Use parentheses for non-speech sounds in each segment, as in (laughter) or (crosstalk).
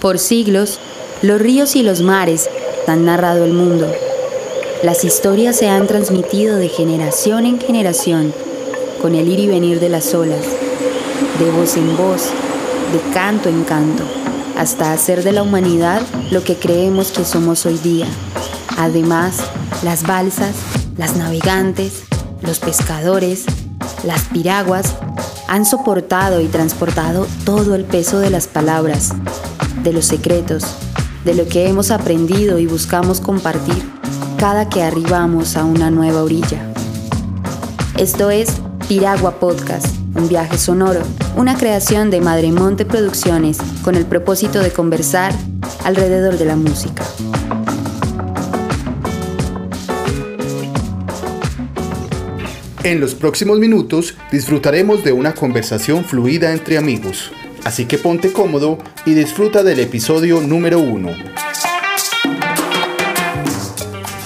Por siglos, los ríos y los mares han narrado el mundo. Las historias se han transmitido de generación en generación, con el ir y venir de las olas, de voz en voz, de canto en canto, hasta hacer de la humanidad lo que creemos que somos hoy día. Además, las balsas, las navegantes, los pescadores, las piraguas han soportado y transportado todo el peso de las palabras, de los secretos, de lo que hemos aprendido y buscamos compartir cada que arribamos a una nueva orilla. Esto es Piragua Podcast, un viaje sonoro, una creación de Madre Monte Producciones con el propósito de conversar alrededor de la música. En los próximos minutos disfrutaremos de una conversación fluida entre amigos, así que ponte cómodo y disfruta del episodio número 1.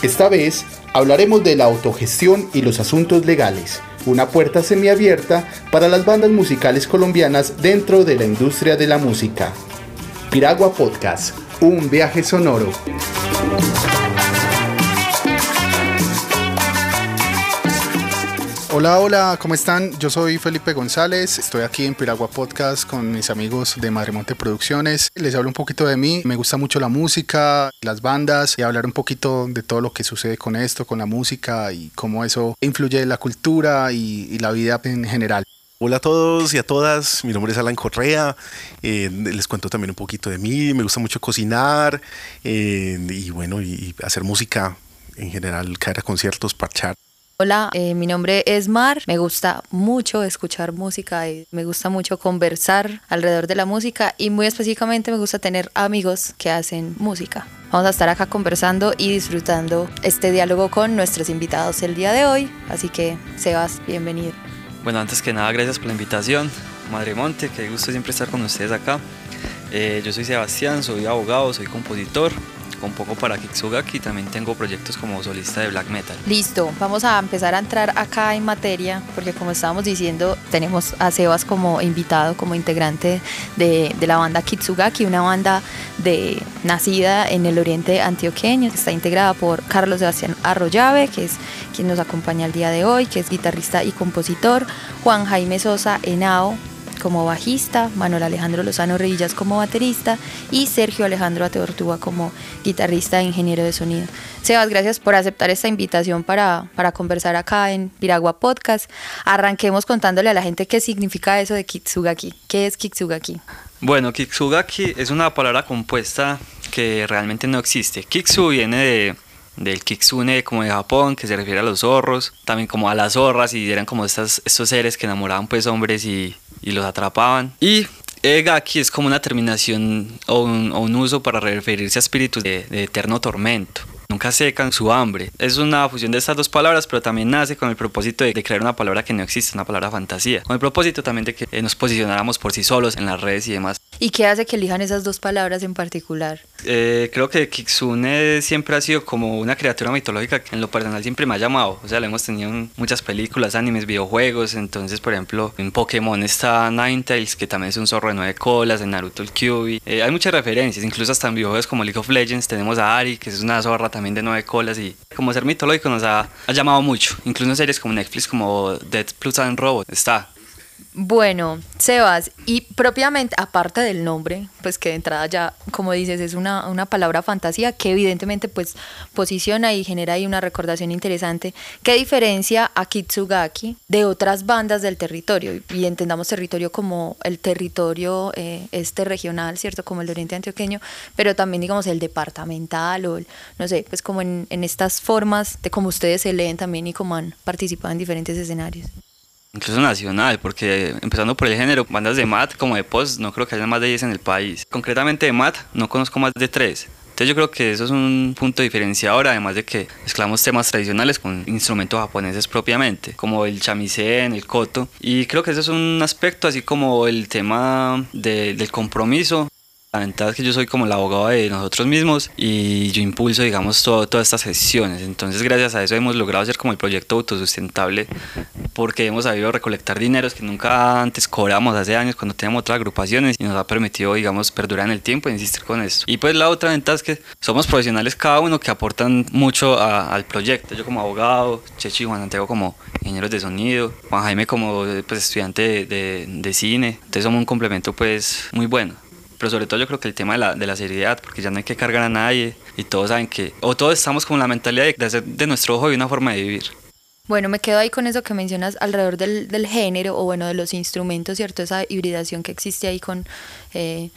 Esta vez hablaremos de la autogestión y los asuntos legales, una puerta semiabierta para las bandas musicales colombianas dentro de la industria de la música. Piragua Podcast, un viaje sonoro. Hola, hola, ¿cómo están? Yo soy Felipe González, estoy aquí en Piragua Podcast con mis amigos de Madremonte Producciones. Les hablo un poquito de mí, me gusta mucho la música, las bandas y hablar un poquito de todo lo que sucede con esto, con la música y cómo eso influye en la cultura y, la vida en general. Hola a todos y a todas, mi nombre es Alan Correa, eh, les cuento también un poquito de mí, me gusta mucho cocinar eh, y bueno, y hacer música en general, caer a conciertos, parchar. Hola, eh, mi nombre es Mar. Me gusta mucho escuchar música y me gusta mucho conversar alrededor de la música y muy específicamente me gusta tener amigos que hacen música. Vamos a estar acá conversando y disfrutando este diálogo con nuestros invitados el día de hoy. Así que, Sebas, bienvenido. Bueno, antes que nada, gracias por la invitación. Madre Monte, qué gusto siempre estar con ustedes acá. Eh, yo soy Sebastián, soy abogado, soy compositor un poco para Kitsugaki. También tengo proyectos como solista de black metal. Listo, vamos a empezar a entrar acá en materia, porque como estábamos diciendo, tenemos a Sebas como invitado, como integrante de, la banda Kitsugaki, una banda de, nacida en el oriente antioqueño. Está integrada por Carlos Sebastián Arroyave, que es quien nos acompaña el día de hoy, que es guitarrista y compositor. Juan Jaime Sosa Henao, como bajista, Manuel Alejandro Lozano Revillas como baterista y Sergio Alejandro Ateortúa como guitarrista e ingeniero de sonido. Sebas, gracias por aceptar esta invitación para, para conversar acá en Piragua Podcast. Arranquemos contándole a la gente qué significa eso de Kitsugaki. ¿Qué es Kitsugaki? Bueno, Kitsugaki es una palabra compuesta que realmente no existe. Kitsu viene de del kitsune como de Japón, que se refiere a los zorros, también como a las zorras y eran como estas, estos seres que enamoraban pues hombres y, y los atrapaban. Y Egaki es como una terminación o un, uso para referirse a espíritus de, de eterno tormento nunca secan su hambre. Es una fusión de estas dos palabras, pero también nace con el propósito de, crear una palabra que no existe, una palabra fantasía. Con el propósito también de que eh, nos posicionáramos por sí solos en las redes y demás. ¿Y qué hace que elijan esas dos palabras en particular? Eh, creo que Kitsune siempre ha sido como una criatura mitológica que en lo personal siempre me ha llamado. O sea, le hemos tenido en muchas películas, animes, videojuegos. Entonces, por ejemplo, en Pokémon está Ninetales, que también es un zorro de nueve colas, en Naruto el Kyuubi. Eh, hay muchas referencias, incluso hasta en videojuegos como League of Legends tenemos a Ari, que es una zorra también de nueve colas y como ser mitológico nos ha, ha llamado mucho. Incluso en series como Netflix, como Dead Plus and Robot, está. Bueno, Sebas, y propiamente, aparte del nombre, pues que de entrada ya, como dices, es una, una, palabra fantasía que evidentemente pues posiciona y genera ahí una recordación interesante. ¿Qué diferencia a Kitsugaki de otras bandas del territorio? Y entendamos territorio como el territorio eh, este regional, ¿cierto? Como el Oriente Antioqueño, pero también digamos el departamental o, no sé, pues como en, en estas formas de cómo ustedes se leen también y cómo han participado en diferentes escenarios incluso nacional, porque empezando por el género, bandas de mat como de post, no creo que haya más de 10 en el país. Concretamente de mat, no conozco más de 3. Entonces yo creo que eso es un punto diferenciador, además de que mezclamos temas tradicionales con instrumentos japoneses propiamente, como el shamisen, el koto. Y creo que eso es un aspecto así como el tema del compromiso La ventaja es que yo soy como el abogado de nosotros mismos y yo impulso, digamos, todo, todas estas gestiones. Entonces, gracias a eso hemos logrado hacer como el proyecto autosustentable porque hemos sabido recolectar dineros que nunca antes cobramos hace años cuando teníamos otras agrupaciones y nos ha permitido, digamos, perdurar en el tiempo e insistir con eso. Y pues la otra ventaja es que somos profesionales cada uno que aportan mucho al proyecto. Yo como abogado, Chechi y Juan Santiago como ingenieros de sonido, Juan Jaime como pues, estudiante de, de cine. Entonces somos un complemento pues muy bueno pero sobre todo yo creo que el tema de la, de la seriedad, porque ya no hay que cargar a nadie y todos saben que, o todos estamos con la mentalidad de, hacer de nuestro ojo y una forma de vivir. Bueno, me quedo ahí con eso que mencionas alrededor del, del género o bueno, de los instrumentos, ¿cierto? Esa hibridación que existe ahí con... Eh,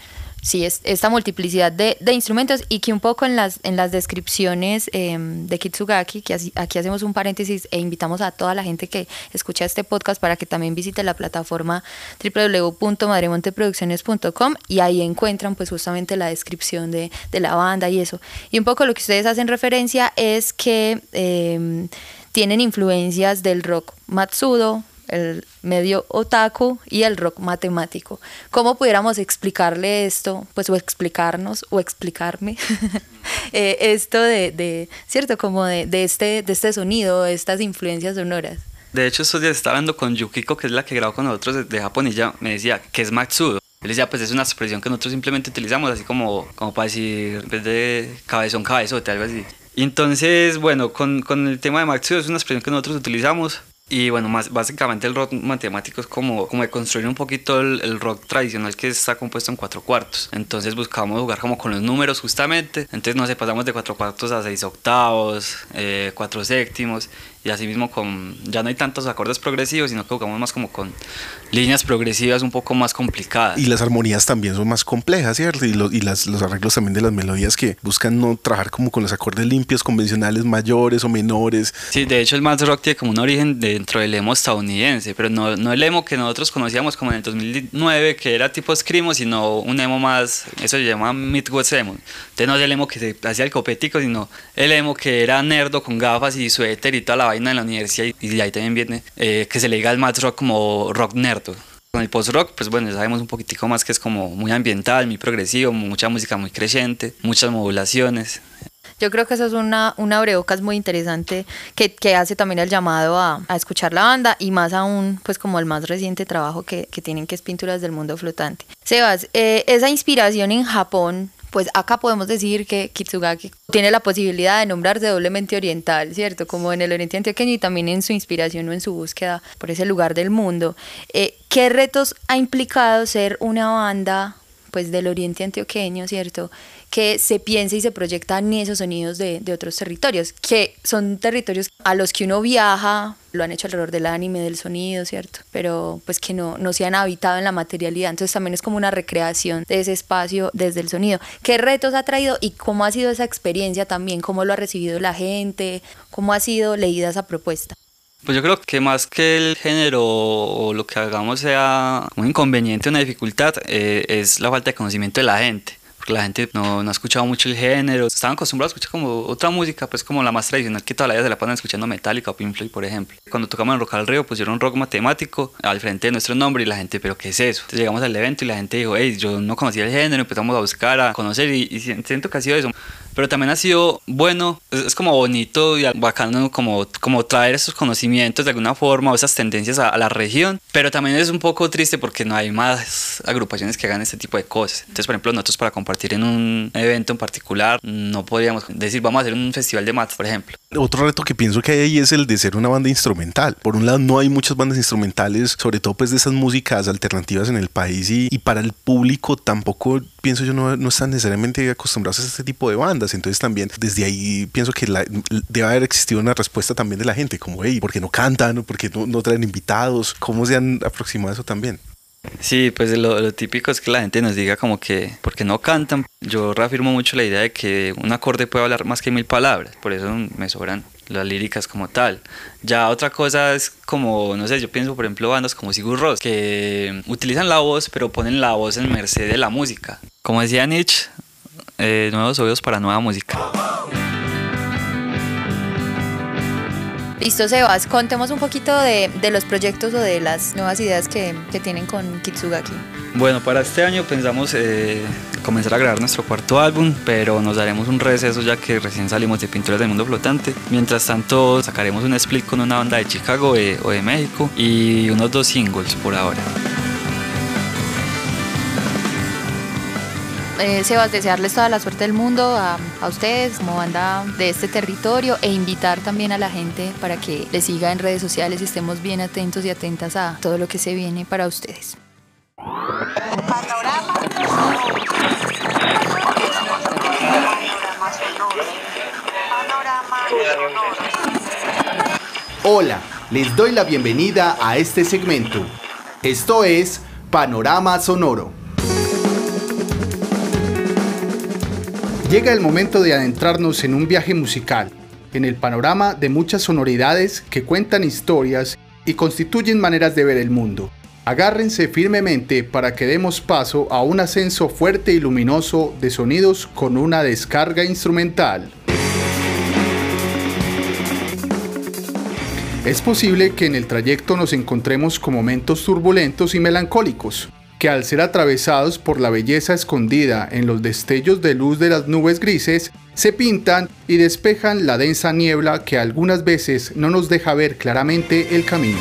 sí, es, esta multiplicidad de, de, instrumentos y que un poco en las, en las descripciones em, de Kitsugaki, que aquí hacemos un paréntesis e invitamos a toda la gente que escucha este podcast para que también visite la plataforma www.madremonteproducciones.com y ahí encuentran pues justamente la descripción de, de, la banda y eso. Y un poco lo que ustedes hacen referencia es que eh, tienen influencias del rock Matsudo, el medio otaku y el rock matemático. ¿Cómo pudiéramos explicarle esto, pues o explicarnos o explicarme (laughs) eh, esto de, de, cierto, como de, de, este, de este sonido, de estas influencias sonoras? De hecho, estos días estaba hablando con Yukiko, que es la que grabó con nosotros de Japón, y ella me decía que es Matsudo. Él decía, pues es una expresión que nosotros simplemente utilizamos, así como, como para decir, en vez de cabezón, cabezote, algo así. Y entonces, bueno, con, con el tema de Matsudo es una expresión que nosotros utilizamos y bueno, más, básicamente el rock matemático es como, como de construir un poquito el, el, rock tradicional que está compuesto en cuatro cuartos. Entonces buscamos jugar como con los números justamente. Entonces no sé, pasamos de cuatro cuartos a seis octavos, eh, cuatro séptimos y así mismo con ya no hay tantos acordes progresivos sino que jugamos más como con líneas progresivas un poco más complicadas. Y las armonías también son más complejas cierto y, lo, y las, los arreglos también de las melodías que buscan no trabajar como con los acordes limpios convencionales mayores o menores. Sí de hecho el más rock tiene como un origen dentro del emo estadounidense pero no, no el emo que nosotros conocíamos como en el 2009 que era tipo screamo sino un emo más eso se llama midwest emo. Entonces no es el emo que se hacía el copetico sino el emo que era nerdo con gafas y suéter y toda la en la universidad y, de ahí también viene eh, que se le diga al math rock como rock nerdo. Con el post rock, pues bueno, sabemos un poquitico más que es como muy ambiental, muy progresivo, mucha música muy creciente, muchas modulaciones. Yo creo que eso es una, una abrebocas muy interesante que, que, hace también el llamado a, a, escuchar la banda y más aún, pues como el más reciente trabajo que, que tienen, que es Pinturas del Mundo Flotante. Sebas, eh, esa inspiración en Japón pues acá podemos decir que Kitsugaki tiene la posibilidad de nombrarse doblemente oriental, ¿cierto? Como en el oriente antioqueño y también en su inspiración o en su búsqueda por ese lugar del mundo. Eh, ¿Qué retos ha implicado ser una banda pues del oriente antioqueño, ¿cierto? Que se piensa y se proyecta en esos sonidos de, de, otros territorios, que son territorios a los que uno viaja, lo han hecho alrededor del anime, del sonido, ¿cierto? Pero pues que no, no se han habitado en la materialidad, entonces también es como una recreación de ese espacio desde el sonido. ¿Qué retos ha traído y cómo ha sido esa experiencia también? ¿Cómo lo ha recibido la gente? ¿Cómo ha sido leída esa propuesta? Pues yo creo que más que el género o lo que hagamos sea un inconveniente, una dificultad, eh, es la falta de conocimiento de la gente. La gente no, no, ha escuchado mucho el género, estaban acostumbrados a escuchar como otra música, pues como la más tradicional que toda la vida se la pasan escuchando Metallica o Pink Floyd, por ejemplo. Cuando tocamos en Rock al Río pusieron rock matemático al frente de nuestro nombre y la gente, ¿pero qué es eso? Entonces llegamos al evento y la gente dijo, hey, yo no conocía el género, empezamos a buscar, a conocer y, y siento que ha sido eso pero también ha sido bueno, es, como bonito y bacano como, como traer esos conocimientos de alguna forma o esas tendencias a, la región, pero también es un poco triste porque no hay más agrupaciones que hagan este tipo de cosas. Entonces, por ejemplo, nosotros para compartir en un evento en particular no podríamos decir vamos a hacer un festival de maths, por ejemplo. Otro reto que pienso que hay es el de ser una banda instrumental. Por un lado, no hay muchas bandas instrumentales, sobre todo pues de esas músicas alternativas en el país y para el público tampoco pienso yo no, no están necesariamente acostumbrados a este tipo de bandas. Entonces también desde ahí pienso que la, debe haber existido una respuesta también de la gente, como, hey, ¿por qué no cantan? ¿Por qué no, no traen invitados? ¿Cómo se han aproximado a eso también? Sí, pues lo, típico es que la gente nos diga como que, ¿por qué no cantan? Yo reafirmo mucho la idea de que un acorde puede hablar más que mil palabras, por eso me sobran las líricas como tal. Ya otra cosa es como, no sé, yo pienso por ejemplo bandas como Sigur Rós, que utilizan la voz, pero ponen la voz en merced de la música. Como decía Nietzsche, eh, nuevos oídos para nueva música. Listo, Sebas, contemos un poquito de, los proyectos o de las nuevas ideas que, tienen con Kitsugaki. Bueno, para este año pensamos eh, comenzar a grabar nuestro cuarto álbum, pero nos daremos un receso ya que recién salimos de Pinturas del Mundo Flotante. Mientras tanto, sacaremos un split con una banda de Chicago eh, o de México y unos dos singles por ahora. Eh, Sebas, desearles toda la suerte del mundo a, ustedes como banda de este territorio e invitar también a la gente para que les siga en redes sociales y estemos bien atentos y atentas a todo lo que se viene para ustedes. Hola, les doy la bienvenida a este segmento. Esto es Panorama Sonoro. Llega el momento de adentrarnos en un viaje musical, en el panorama de muchas sonoridades que cuentan historias y constituyen maneras de ver el mundo. Agárrense firmemente para que demos paso a un ascenso fuerte y luminoso de sonidos con una descarga instrumental. Es posible que en el trayecto nos encontremos con momentos turbulentos y melancólicos, que al ser atravesados por la belleza escondida en los destellos de luz de las nubes grises, se pintan y despejan la densa niebla que algunas veces no nos deja ver claramente el camino.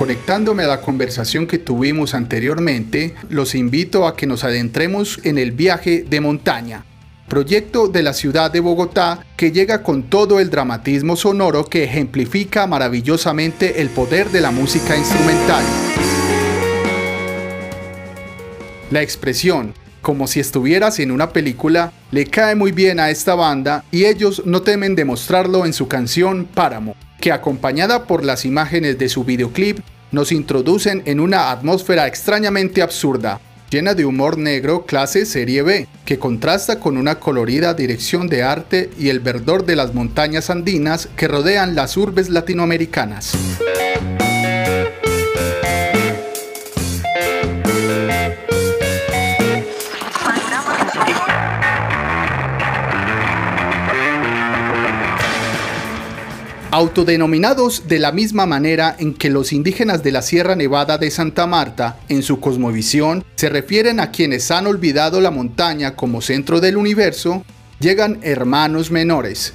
Conectándome a la conversación que tuvimos anteriormente, los invito a que nos adentremos en el viaje de montaña, proyecto de la ciudad de Bogotá que llega con todo el dramatismo sonoro que ejemplifica maravillosamente el poder de la música instrumental. La expresión, como si estuvieras en una película, le cae muy bien a esta banda y ellos no temen demostrarlo en su canción Páramo, que acompañada por las imágenes de su videoclip nos introducen en una atmósfera extrañamente absurda, llena de humor negro clase serie B, que contrasta con una colorida dirección de arte y el verdor de las montañas andinas que rodean las urbes latinoamericanas. Autodenominados de la misma manera en que los indígenas de la Sierra Nevada de Santa Marta, en su cosmovisión, se refieren a quienes han olvidado la montaña como centro del universo, llegan hermanos menores.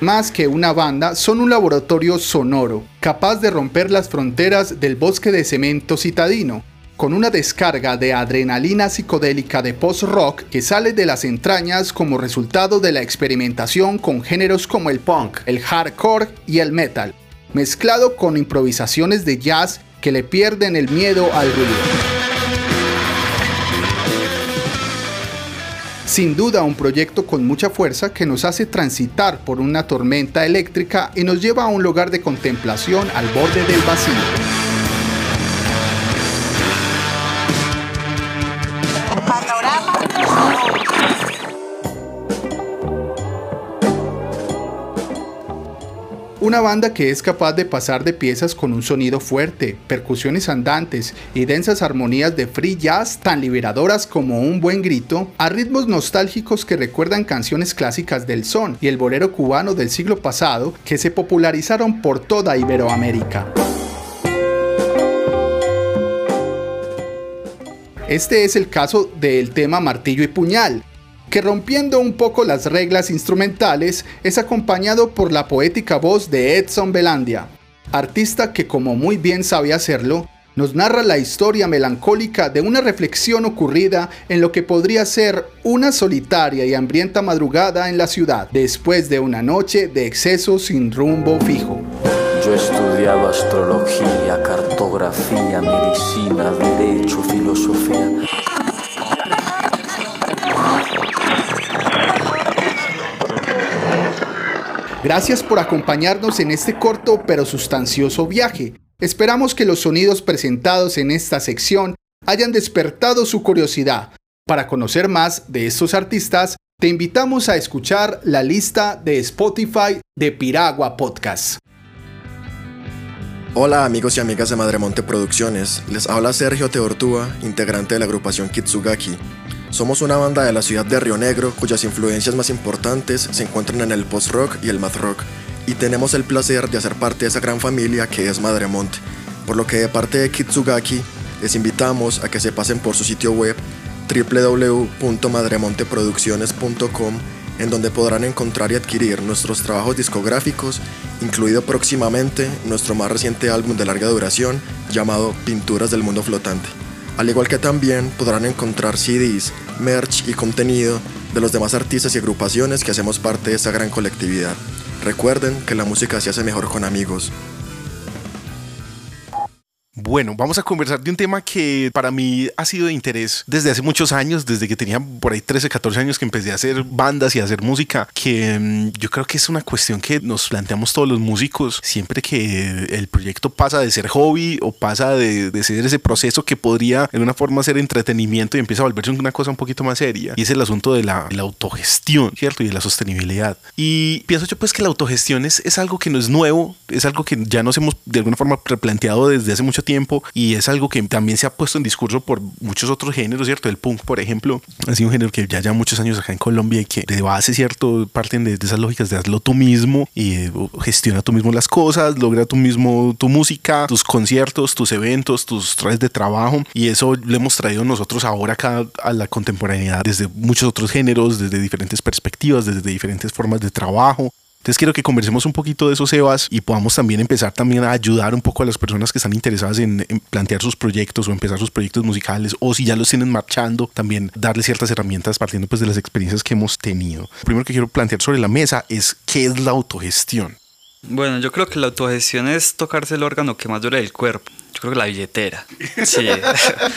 Más que una banda, son un laboratorio sonoro, capaz de romper las fronteras del bosque de cemento citadino, con una descarga de adrenalina psicodélica de post-rock que sale de las entrañas como resultado de la experimentación con géneros como el punk, el hardcore y el metal, mezclado con improvisaciones de jazz que le pierden el miedo al ruido. Sin duda un proyecto con mucha fuerza que nos hace transitar por una tormenta eléctrica y nos lleva a un lugar de contemplación al borde del vacío. Una banda que es capaz de pasar de piezas con un sonido fuerte, percusiones andantes y densas armonías de free jazz tan liberadoras como un buen grito, a ritmos nostálgicos que recuerdan canciones clásicas del son y el bolero cubano del siglo pasado que se popularizaron por toda Iberoamérica. Este es el caso del tema Martillo y Puñal, que rompiendo un poco las reglas instrumentales es acompañado por la poética voz de Edson Belandia, artista que como muy bien sabe hacerlo, nos narra la historia melancólica de una reflexión ocurrida en lo que podría ser una solitaria y hambrienta madrugada en la ciudad, después de una noche de exceso sin rumbo fijo. Yo estudiaba astrología, cartografía, medicina, derecho, filosofía. Gracias por acompañarnos en este corto pero sustancioso viaje. Esperamos que los sonidos presentados en esta sección hayan despertado su curiosidad. Para conocer más de estos artistas, te invitamos a escuchar la lista de Spotify de Piragua Podcast. Hola amigos y amigas de Madremonte Producciones, les habla Sergio Teortúa, integrante de la agrupación Kitsugaki. Somos una banda de la ciudad de Río Negro cuyas influencias más importantes se encuentran en el post-rock y el math rock, y tenemos el placer de hacer parte de esa gran familia que es Madremonte, por lo que de parte de Kitsugaki les invitamos a que se pasen por su sitio web www.madremonteproducciones.com en donde podrán encontrar y adquirir nuestros trabajos discográficos, incluido próximamente nuestro más reciente álbum de larga duración llamado Pinturas del Mundo Flotante. Al igual que también podrán encontrar CDs, merch y contenido de los demás artistas y agrupaciones que hacemos parte de esta gran colectividad. Recuerden que la música se hace mejor con amigos. Bueno, vamos a conversar de un tema que para mí ha sido de interés desde hace muchos años, desde que tenía por ahí 13, 14 años que empecé a hacer bandas y a hacer música, que mm, yo creo que es una cuestión que nos planteamos todos los músicos siempre que el proyecto pasa de ser hobby o pasa de, de ser ese proceso que podría en una forma ser entretenimiento y empieza a volverse una cosa un poquito más seria. Y es el asunto de la, autogestión, ¿cierto? Y de la sostenibilidad. Y pienso yo pues que la autogestión es, es algo que no es nuevo, es algo que ya nos hemos de alguna forma replanteado desde hace mucho tiempo y es algo que también se ha puesto en discurso por muchos otros géneros, ¿cierto? El punk, por ejemplo, ha sido un género que ya lleva muchos años acá en Colombia y que de base, ¿cierto? Parten de, esas lógicas de hazlo tú mismo y eh, gestiona tú mismo las cosas, logra tú mismo tu música, tus conciertos, tus eventos, tus trajes de trabajo y eso lo hemos traído nosotros ahora acá a la contemporaneidad desde muchos otros géneros, desde diferentes perspectivas, desde diferentes formas de trabajo. Entonces quiero que conversemos un poquito de esos Evas y podamos también empezar también a ayudar un poco a las personas que están interesadas en, plantear sus proyectos o empezar sus proyectos musicales o si ya los tienen marchando, también darles ciertas herramientas partiendo pues de las experiencias que hemos tenido. Lo primero que quiero plantear sobre la mesa es qué es la autogestión. Bueno, yo creo que la autogestión es tocarse el órgano que más duele del cuerpo. Yo creo que la billetera. Sí.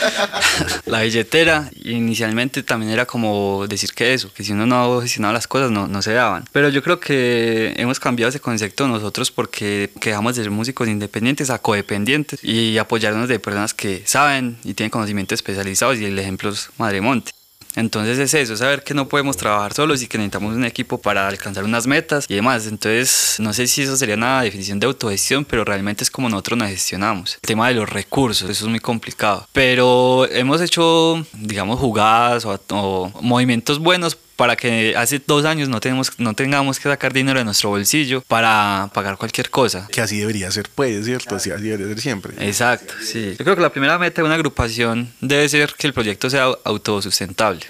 (laughs) la billetera inicialmente también era como decir que eso, que si uno no gestionaba las cosas no, no se daban. Pero yo creo que hemos cambiado ese concepto nosotros porque dejamos de ser músicos independientes a codependientes y apoyarnos de personas que saben y tienen conocimiento especializados y el ejemplo es Madremonte. Entonces es eso, saber que no podemos trabajar solos y que necesitamos un equipo para alcanzar unas metas y demás. Entonces no sé si eso sería una definición de autogestión, pero realmente es como nosotros nos gestionamos. El tema de los recursos, eso es muy complicado. Pero hemos hecho, digamos, jugadas o, o movimientos buenos para que hace dos años no, tenemos, no tengamos que sacar dinero de nuestro bolsillo para pagar cualquier cosa. Que así debería ser, pues, ¿cierto? Así, así debería ser siempre. Exacto, sí. Yo creo que la primera meta de una agrupación debe ser que el proyecto sea autosustentable.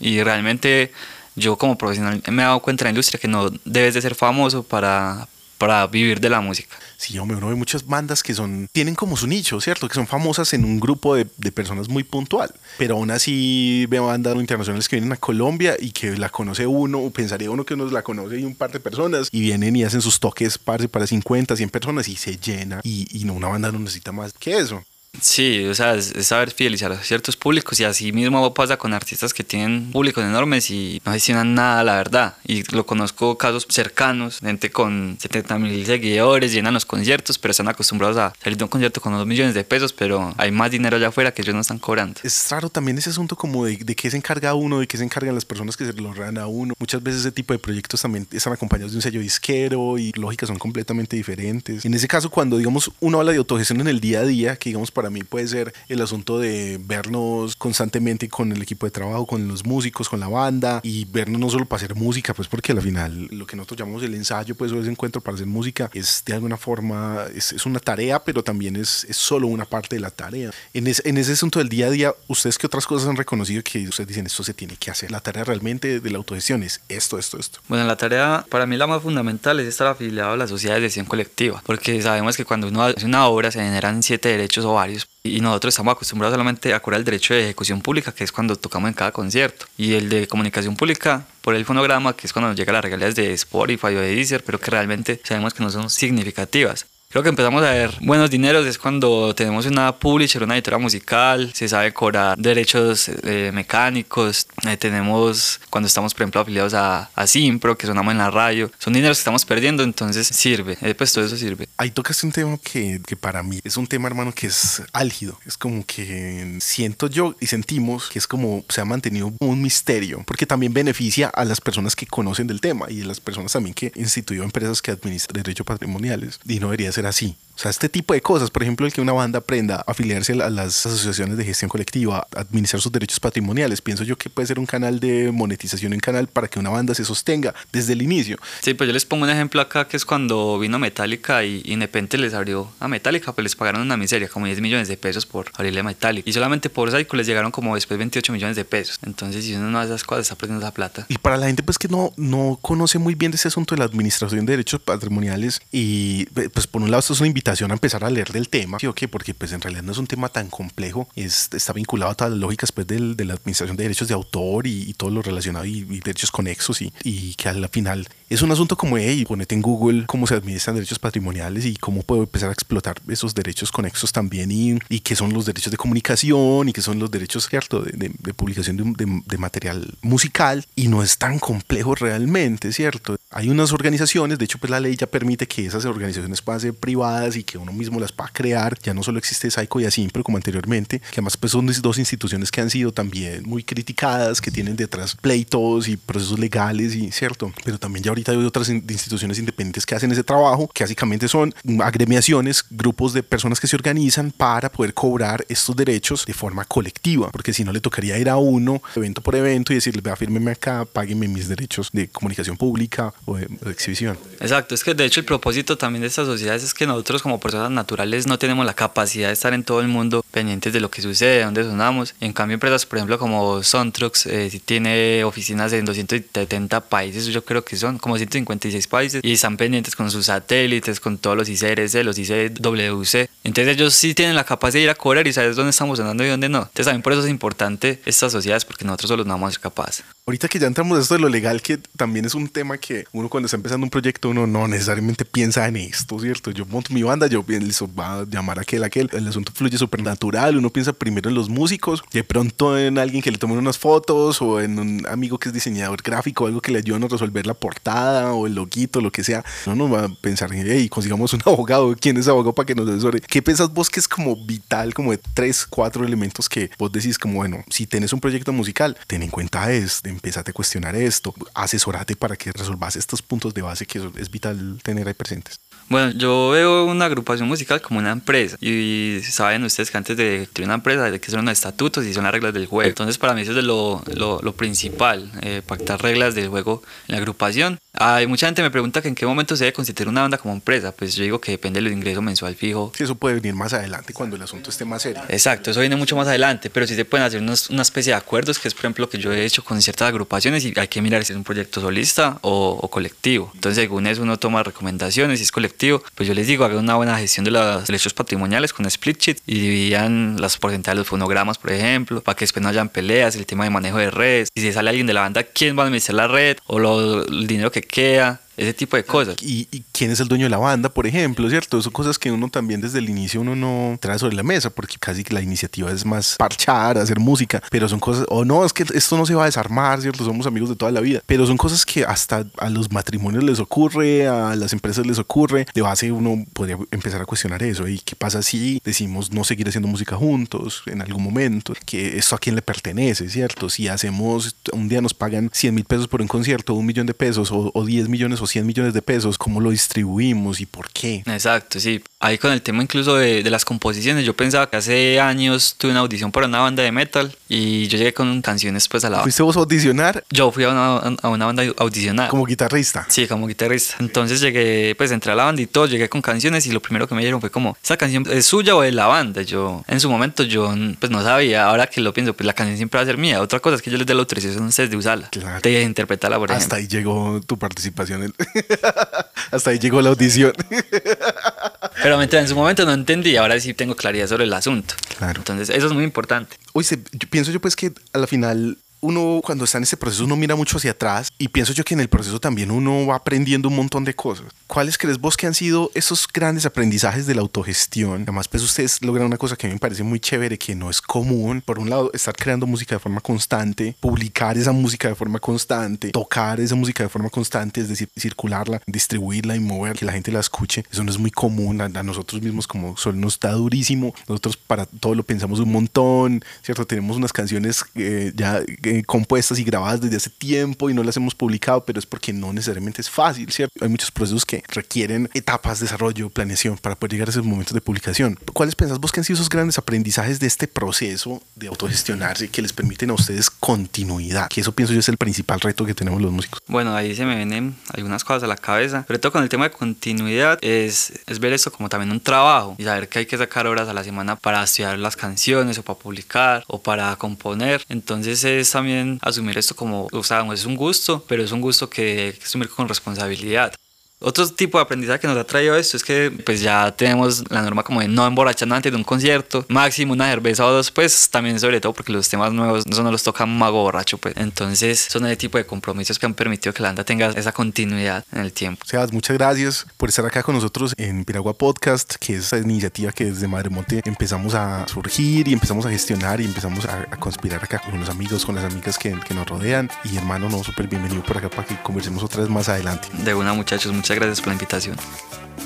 Y realmente yo como profesional me he dado cuenta en la industria que no debes de ser famoso para, para vivir de la música. Sí, hombre, uno ve muchas bandas que son, tienen como su nicho, ¿cierto? Que son famosas en un grupo de, de personas muy puntual. Pero aún así veo bandas internacionales que vienen a Colombia y que la conoce uno, o pensaría uno que uno la conoce y un par de personas, y vienen y hacen sus toques parce, para 50, 100 personas y se llena. Y, y no, una banda no necesita más que eso. Sí, o sea, es, saber fidelizar a ciertos públicos y así mismo pasa con artistas que tienen públicos enormes y no gestionan nada, la verdad. Y lo conozco casos cercanos, gente con 70 mil seguidores, llenan los conciertos, pero están acostumbrados a salir de un concierto con 2 millones de pesos, pero hay más dinero allá afuera que ellos no están cobrando. Es raro también ese asunto como de, de qué se encarga uno, de qué se encargan las personas que se lo rodean a uno. Muchas veces ese tipo de proyectos también están acompañados de un sello disquero y lógicas son completamente diferentes. En ese caso, cuando digamos uno habla de autogestión en el día a día, que digamos para mí puede ser el asunto de vernos constantemente con el equipo de trabajo, con los músicos, con la banda y vernos no solo para hacer música, pues porque al final lo que nosotros llamamos el ensayo, pues o ese encuentro para hacer música es de alguna forma, es, es una tarea, pero también es, es, solo una parte de la tarea. En, es, en ese asunto del día a día, ¿ustedes qué otras cosas han reconocido que ustedes dicen esto se tiene que hacer? La tarea realmente de la autogestión es esto, esto, esto. Bueno, la tarea para mí la más fundamental es estar afiliado a la sociedad de decisión colectiva, porque sabemos que cuando uno hace una obra se generan siete derechos o y nosotros estamos acostumbrados solamente a cobrar el derecho de ejecución pública, que es cuando tocamos en cada concierto, y el de comunicación pública por el fonograma, que es cuando nos llega las regalías de Spotify o de Deezer, pero que realmente sabemos que no son significativas. Creo que empezamos a ver buenos dineros es cuando tenemos una publisher, una editora musical, se sabe cobrar derechos eh, mecánicos, eh, tenemos cuando estamos por ejemplo afiliados a, a Simpro, que sonamos en la radio, son dineros que estamos perdiendo, entonces sirve, eh, pues todo eso sirve. Ahí tocas un tema que, que para mí es un tema hermano que es álgido, es como que siento yo y sentimos que es como se ha mantenido un misterio, porque también beneficia a las personas que conocen del tema y a las personas también que instituyó empresas que administran derechos patrimoniales y no debería ser así. O sea, este tipo de cosas, por ejemplo, el que una banda aprenda a afiliarse a las asociaciones de gestión colectiva, a administrar sus derechos patrimoniales, pienso yo que puede ser un canal de monetización en canal para que una banda se sostenga desde el inicio. Sí, pues yo les pongo un ejemplo acá que es cuando vino Metallica y Independente les abrió a Metallica, pues les pagaron una miseria, como 10 millones de pesos por abrirle a Metallica. Y solamente por Psycho les llegaron como después 28 millones de pesos. Entonces, si uno no hace esas cosas, está perdiendo esa plata. Y para la gente pues que no, no conoce muy bien de ese asunto de la administración de derechos patrimoniales y pues por un lado esto es una invitación a empezar a leer del tema, ¿sí o qué? Porque pues en realidad no es un tema tan complejo, es, está vinculado a todas las lógicas pues del, de la administración de derechos de autor y, todo lo relacionado y, derechos conexos y, y, que al final es un asunto como, hey, ponete en Google cómo se administran derechos patrimoniales y cómo puedo empezar a explotar esos derechos conexos también y, y qué son los derechos de comunicación y qué son los derechos, ¿cierto?, de, de, publicación de, de material musical y no es tan complejo realmente, ¿cierto? Hay unas organizaciones, de hecho pues la ley ya permite que esas organizaciones puedan privadas y que uno mismo las pueda crear, ya no solo existe Saico y Asimpro como anteriormente, que además pues son dos instituciones que han sido también muy criticadas, que tienen detrás pleitos y procesos legales y cierto, pero también ya ahorita hay otras instituciones independientes que hacen ese trabajo, que básicamente son agremiaciones, grupos de personas que se organizan para poder cobrar estos derechos de forma colectiva, porque si no le tocaría ir a uno evento por evento y decirle, vea, fírmeme acá, págueme mis derechos de comunicación pública o de, exhibición. Exacto, es que de hecho el propósito también de estas sociedades es que nosotros como personas naturales no tenemos la capacidad de estar en todo el mundo pendientes de lo que sucede, dónde sonamos. En cambio, empresas, por ejemplo, como Sontrux, eh, tiene oficinas en 270 países, yo creo que son como 156 países, y están pendientes con sus satélites, con todos los ICRC, los ICWC. Entonces ellos sí tienen la capacidad de ir a cobrar y sabes dónde estamos sonando y dónde no. Entonces también por eso es importante estas sociedades, porque nosotros solos no vamos a ser capaces. Ahorita que ya entramos a esto de lo legal, que también es un tema que uno cuando está empezando un proyecto, uno no necesariamente piensa en esto, ¿cierto? Yo monto mi banda, yo pienso, va a llamar a aquel, aquel, el asunto fluye súper natural, uno piensa primero en los músicos, de pronto en alguien que le tome unas fotos o en un amigo que es diseñador gráfico, algo que le ayude a resolver la portada o el loguito, lo que sea. Uno no va a pensar, hey, consigamos un (laughs) abogado, ¿quién es abogado para que nos asesore? ¿Qué piensas vos que es como vital, como de tres, cuatro elementos que vos decís como, bueno, si tenés un proyecto musical, ten en cuenta esto, empezate a cuestionar esto, asesorate para que resolvas estos puntos de base que es vital tener ahí presentes. Bueno, yo veo una agrupación musical como una empresa y saben ustedes que antes de tener una empresa hay que son los estatutos y son las reglas del juego. Entonces para mí eso es lo, lo, lo principal, eh, pactar reglas del juego en la agrupación. Hay mucha gente me pregunta que en qué momento se debe constituir una banda como empresa. Pues yo digo que depende del ingreso mensual fijo. Sí, eso puede venir más adelante cuando el asunto esté más serio. Exacto, eso viene mucho más adelante, pero sí se pueden hacer unos, una especie de acuerdos, que es por ejemplo lo que yo he hecho con ciertas agrupaciones y hay que mirar si es un proyecto solista o, o colectivo. Entonces según eso uno toma recomendaciones, si es colectivo pues yo les digo, hagan una buena gestión de los derechos patrimoniales con split sheet y dividan las porcentajes de los fonogramas, por ejemplo, para que después no hayan peleas, el tema de manejo de redes. Y si sale alguien de la banda, ¿quién va a administrar la red? O lo, el dinero que queda ese tipo de cosas. ¿Y, quién es el dueño de la banda, por ejemplo? ¿Cierto? Son cosas que uno también desde el inicio uno no trae sobre la mesa, porque casi que la iniciativa es más parchar, hacer música, pero son cosas, o no, es que esto no se va a desarmar, ¿cierto? Somos amigos de toda la vida, pero son cosas que hasta a los matrimonios les ocurre, a las empresas les ocurre, de base uno podría empezar a cuestionar eso, ¿y qué pasa si decimos no seguir haciendo música juntos en algún momento? ¿Que esto a quién le pertenece, ¿cierto? Si hacemos, un día nos pagan 100 mil pesos por un concierto, un millón de pesos, o, o 10 millones o 100 millones de pesos, cómo lo distribuimos y por qué. Exacto, sí. Ahí con el tema incluso de, de, las composiciones, yo pensaba que hace años tuve una audición para una banda de metal y yo llegué con canciones pues a la... ¿Fuiste vos a audicionar? Yo fui a una, a una banda a audicionar. ¿Como guitarrista? Sí, como guitarrista. Entonces llegué, pues entré a la banda y todo, llegué con canciones y lo primero que me dijeron fue como, ¿esa canción es suya o de la banda? Yo, en su momento yo pues no sabía, ahora que lo pienso, pues la canción siempre va a ser mía. Otra cosa es que yo les dé la autorización de usarla, claro. de interpretarla, por Hasta ahí llegó tu participación. (laughs) Hasta ahí llegó la audición. (laughs) Pero en su momento no entendí, ahora sí tengo claridad sobre el asunto. Claro. Entonces, eso es muy importante. Oye, yo pienso yo pues que a la final uno cuando está en ese proceso uno mira mucho hacia atrás y pienso yo que en el proceso también uno va aprendiendo un montón de cosas. ¿Cuáles crees vos que han sido esos grandes aprendizajes de la autogestión? Además, pues ustedes logran una cosa que a mí me parece muy chévere, que no es común. Por un lado, estar creando música de forma constante, publicar esa música de forma constante, tocar esa música de forma constante, es decir, circularla, distribuirla y mover, que la gente la escuche. Eso no es muy común. A, nosotros mismos como Sol nos está durísimo. Nosotros para todo lo pensamos un montón, ¿cierto? Tenemos unas canciones eh, ya eh, compuestas y grabadas desde hace tiempo y no las hemos publicado, pero es porque no necesariamente es fácil, ¿cierto? Hay muchos procesos que requieren etapas, desarrollo, planeación para poder llegar a esos momentos de publicación. ¿Cuáles pensás vos que han sido esos grandes aprendizajes de este proceso de autogestionarse que les permiten a ustedes continuidad? Que eso pienso yo es el principal reto que tenemos los músicos. Bueno, ahí se me vienen algunas cosas a la cabeza, pero todo con el tema de continuidad es, es ver esto como también un trabajo y saber que hay que sacar horas a la semana para estudiar las canciones o para publicar o para componer. Entonces es también asumir esto como, o sea, es un gusto, pero es un gusto que que asumir con responsabilidad. Otro tipo de aprendizaje que nos ha traído esto es que pues ya tenemos la norma como de no emborracharnos antes de un concierto, máximo una cerveza o dos, pues también sobre todo porque los temas nuevos eso no los toca un mago borracho, pues entonces son el tipo de compromisos que han permitido que la banda tenga esa continuidad en el tiempo. Sebas, muchas gracias por estar acá con nosotros en Piragua Podcast, que es esa iniciativa que desde Madremonte empezamos a surgir y empezamos a gestionar y empezamos a, a conspirar acá con los amigos, con las amigas que, que nos rodean y hermano, no, súper bienvenido por acá para que conversemos otra vez más adelante. De una muchachos, muchas gracias por la invitación.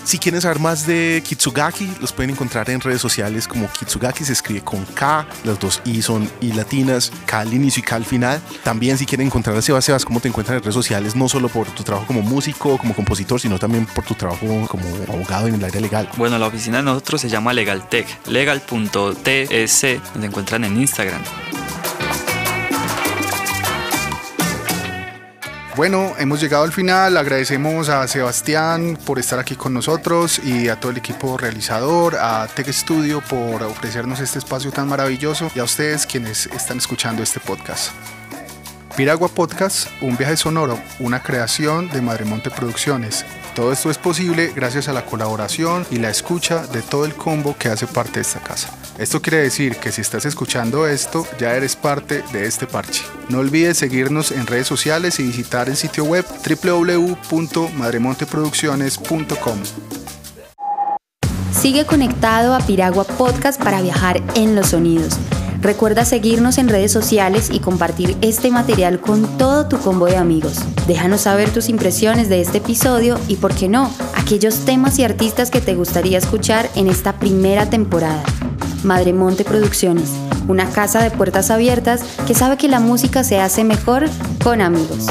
Si quieren saber más de Kitsugaki, los pueden encontrar en redes sociales como Kitsugaki, se escribe con K, las dos I son I latinas, K al inicio y K al final. También si quieren encontrar a Sebas, Sebas, cómo te encuentran en redes sociales, no solo por tu trabajo como músico, como compositor, sino también por tu trabajo como abogado en el área legal. Bueno, la oficina de nosotros se llama LegalTech, legal.tsc, nos encuentran en Instagram. Bueno, hemos llegado al final. Agradecemos a Sebastián por estar aquí con nosotros y a todo el equipo realizador, a Tech Studio por ofrecernos este espacio tan maravilloso y a ustedes quienes están escuchando este podcast. Piragua Podcast, un viaje sonoro, una creación de Madremonte Producciones. Todo esto es posible gracias a la colaboración y la escucha de todo el combo que hace parte de esta casa. Esto quiere decir que si estás escuchando esto, ya eres parte de este parche. No olvides seguirnos en redes sociales y visitar el sitio web www.madremonteproducciones.com. Sigue conectado a Piragua Podcast para viajar en los sonidos. Recuerda seguirnos en redes sociales y compartir este material con todo tu combo de amigos. Déjanos saber tus impresiones de este episodio y, por qué no, aquellos temas y artistas que te gustaría escuchar en esta primera temporada. Madremonte Producciones, una casa de puertas abiertas que sabe que la música se hace mejor con amigos.